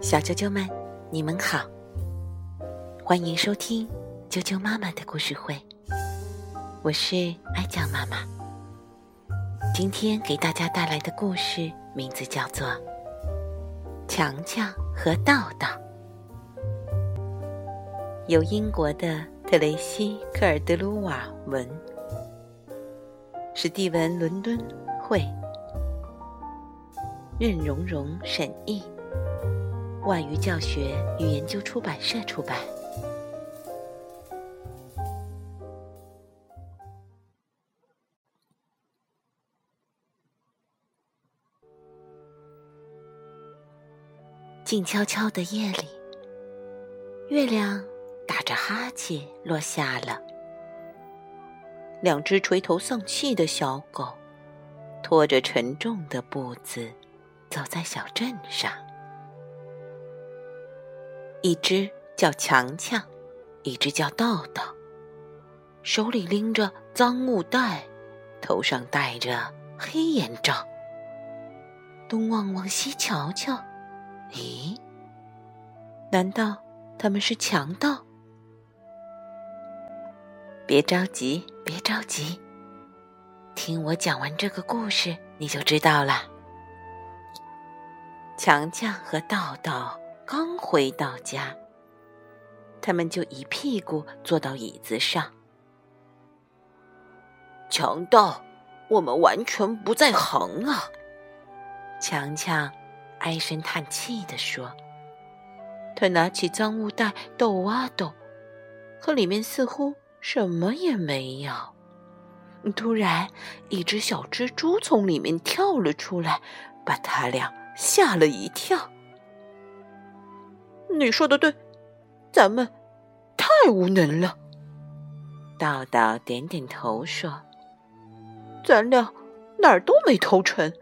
小啾啾们，你们好，欢迎收听啾啾妈妈的故事会，我是爱酱妈妈。今天给大家带来的故事名字叫做《强强和道道》，由英国的特雷西·科尔德鲁瓦文，史蒂文·伦敦会，任荣荣审译。外语教学与研究出版社出版。静悄悄的夜里，月亮打着哈欠落下了。两只垂头丧气的小狗，拖着沉重的步子，走在小镇上。一只叫强强，一只叫道道，手里拎着赃物袋，头上戴着黑眼罩。东望望，西瞧瞧，咦？难道他们是强盗？别着急，别着急，听我讲完这个故事，你就知道了。强强和道道。刚回到家，他们就一屁股坐到椅子上。强盗，我们完全不在行啊！强强唉声叹气地说：“他拿起赃物袋抖啊抖，可里面似乎什么也没有。突然，一只小蜘蛛从里面跳了出来，把他俩吓了一跳。”你说的对，咱们太无能了。道道点点头说：“咱俩哪儿都没偷成，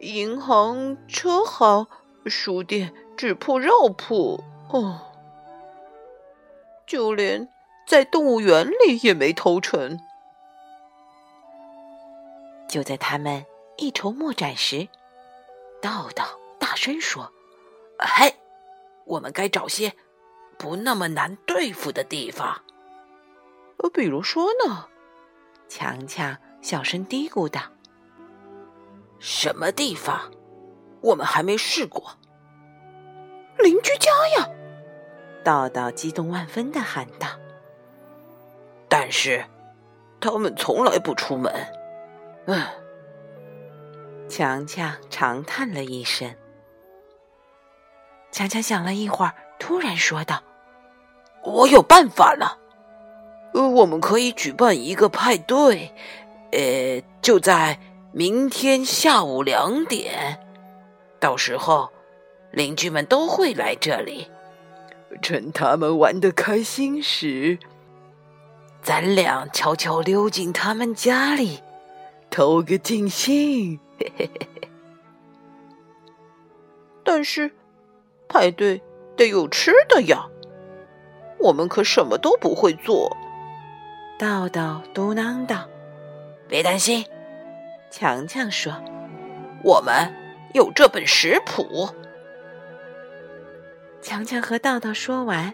银行、车行、书店、纸铺、肉铺，哦，就连在动物园里也没偷成。”就在他们一筹莫展时，道道大声说：“嘿！”我们该找些不那么难对付的地方。呃，比如说呢？强强小声嘀咕道：“什么地方？我们还没试过。”邻居家呀！道道激动万分的喊道：“但是他们从来不出门。”嗯，强强长叹了一声。强强想了一会儿，突然说道：“我有办法了，呃，我们可以举办一个派对，呃，就在明天下午两点，到时候邻居们都会来这里，趁他们玩的开心时，咱俩悄悄溜进他们家里，偷个尽兴。但是。”派对得有吃的呀，我们可什么都不会做。道道嘟囔道：“别担心。”强强说：“我们有这本食谱。”强强和道道说完，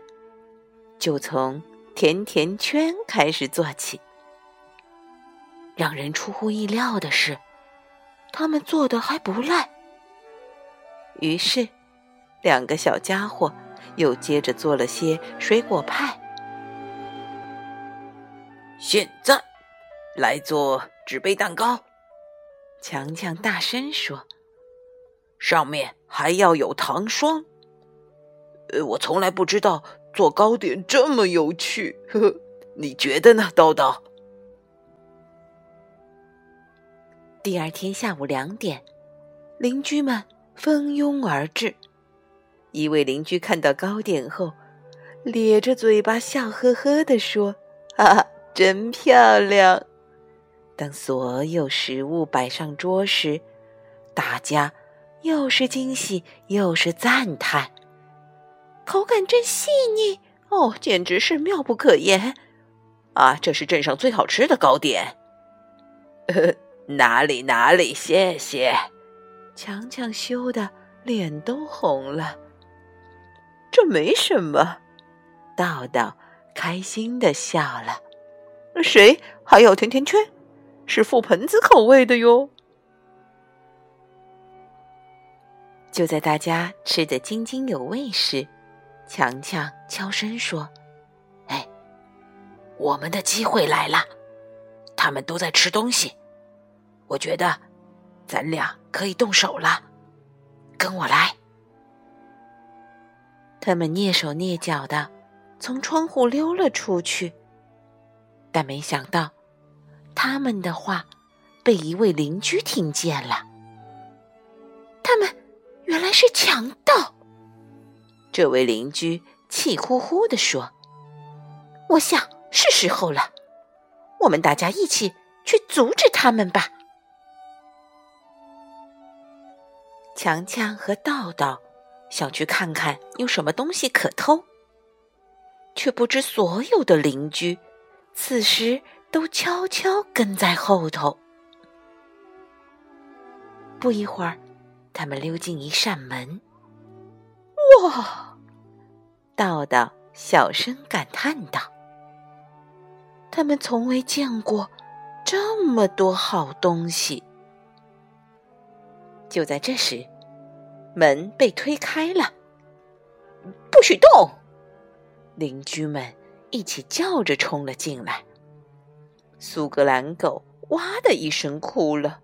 就从甜甜圈开始做起。让人出乎意料的是，他们做的还不赖。于是。两个小家伙又接着做了些水果派。现在来做纸杯蛋糕，强强大声说：“上面还要有糖霜。”呃，我从来不知道做糕点这么有趣，呵呵，你觉得呢，豆豆？第二天下午两点，邻居们蜂拥而至。一位邻居看到糕点后，咧着嘴巴笑呵呵地说：“ 哈啊，真漂亮！”当所有食物摆上桌时，大家又是惊喜又是赞叹：“口感真细腻哦，简直是妙不可言！啊，这是镇上最好吃的糕点。”“呵哪里哪里，谢谢。”强强羞的脸都红了。这没什么，道道开心的笑了。谁还要甜甜圈？是覆盆子口味的哟。就在大家吃得津津有味时，强强悄声说：“哎，我们的机会来了！他们都在吃东西，我觉得咱俩可以动手了。跟我来。”他们蹑手蹑脚的从窗户溜了出去，但没想到，他们的话被一位邻居听见了。他们原来是强盗。这位邻居气呼呼地说：“我想是时候了，我们大家一起去阻止他们吧。”强强和道道。想去看看有什么东西可偷，却不知所有的邻居此时都悄悄跟在后头。不一会儿，他们溜进一扇门。哇！道道小声感叹道：“他们从未见过这么多好东西。”就在这时。门被推开了，不许动！邻居们一起叫着冲了进来。苏格兰狗哇的一声哭了：“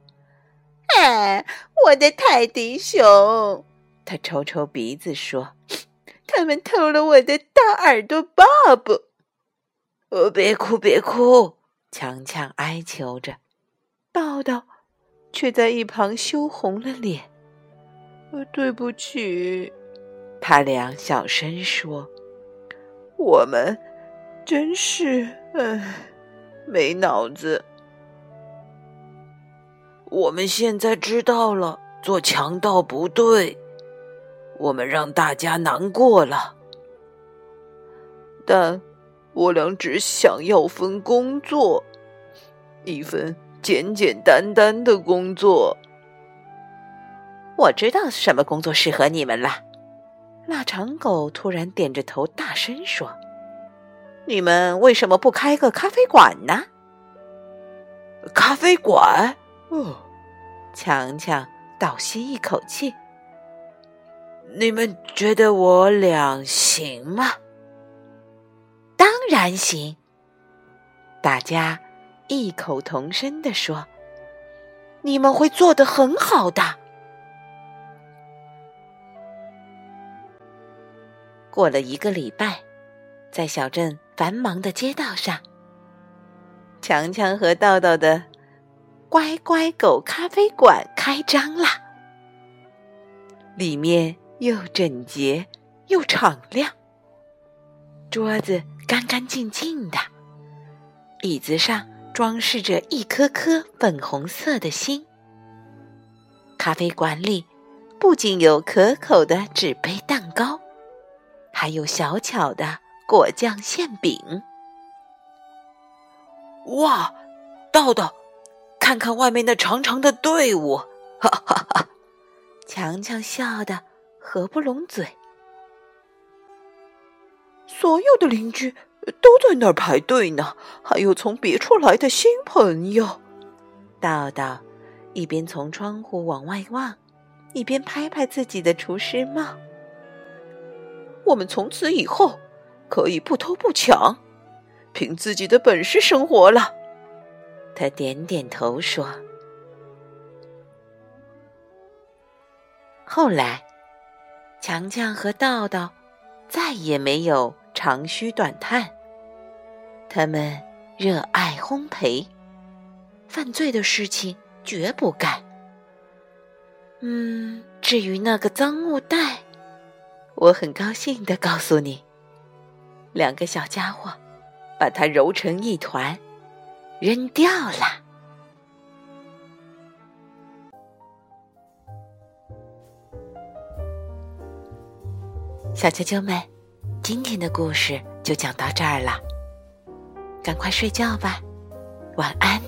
哎，我的泰迪熊！”他抽抽鼻子说：“他们偷了我的大耳朵爸爸。”哦，别哭，别哭！强强哀求着，道道却在一旁羞红了脸。对不起，他俩小声说：“我们真是唉，没脑子。我们现在知道了，做强盗不对，我们让大家难过了。但我俩只想要份工作，一份简简单单的工作。”我知道什么工作适合你们了。腊肠狗突然点着头，大声说：“你们为什么不开个咖啡馆呢？”咖啡馆？哦，强强倒吸一口气。你们觉得我俩行吗？当然行。大家异口同声地说：“你们会做得很好的。”过了一个礼拜，在小镇繁忙的街道上，强强和道道的乖乖狗咖啡馆开张了。里面又整洁又敞亮，桌子干干净净的，椅子上装饰着一颗颗粉红色的心。咖啡馆里不仅有可口的纸杯蛋糕。还有小巧的果酱馅饼。哇，豆豆，看看外面那长长的队伍，哈哈哈！强强笑得合不拢嘴。所有的邻居都在那儿排队呢，还有从别处来的新朋友。道道一边从窗户往外望，一边拍拍自己的厨师帽。我们从此以后可以不偷不抢，凭自己的本事生活了。他点点头说：“后来，强强和道道再也没有长吁短叹。他们热爱烘焙，犯罪的事情绝不干。嗯，至于那个赃物袋。”我很高兴的告诉你，两个小家伙把它揉成一团，扔掉了。小啾啾们，今天的故事就讲到这儿了，赶快睡觉吧，晚安。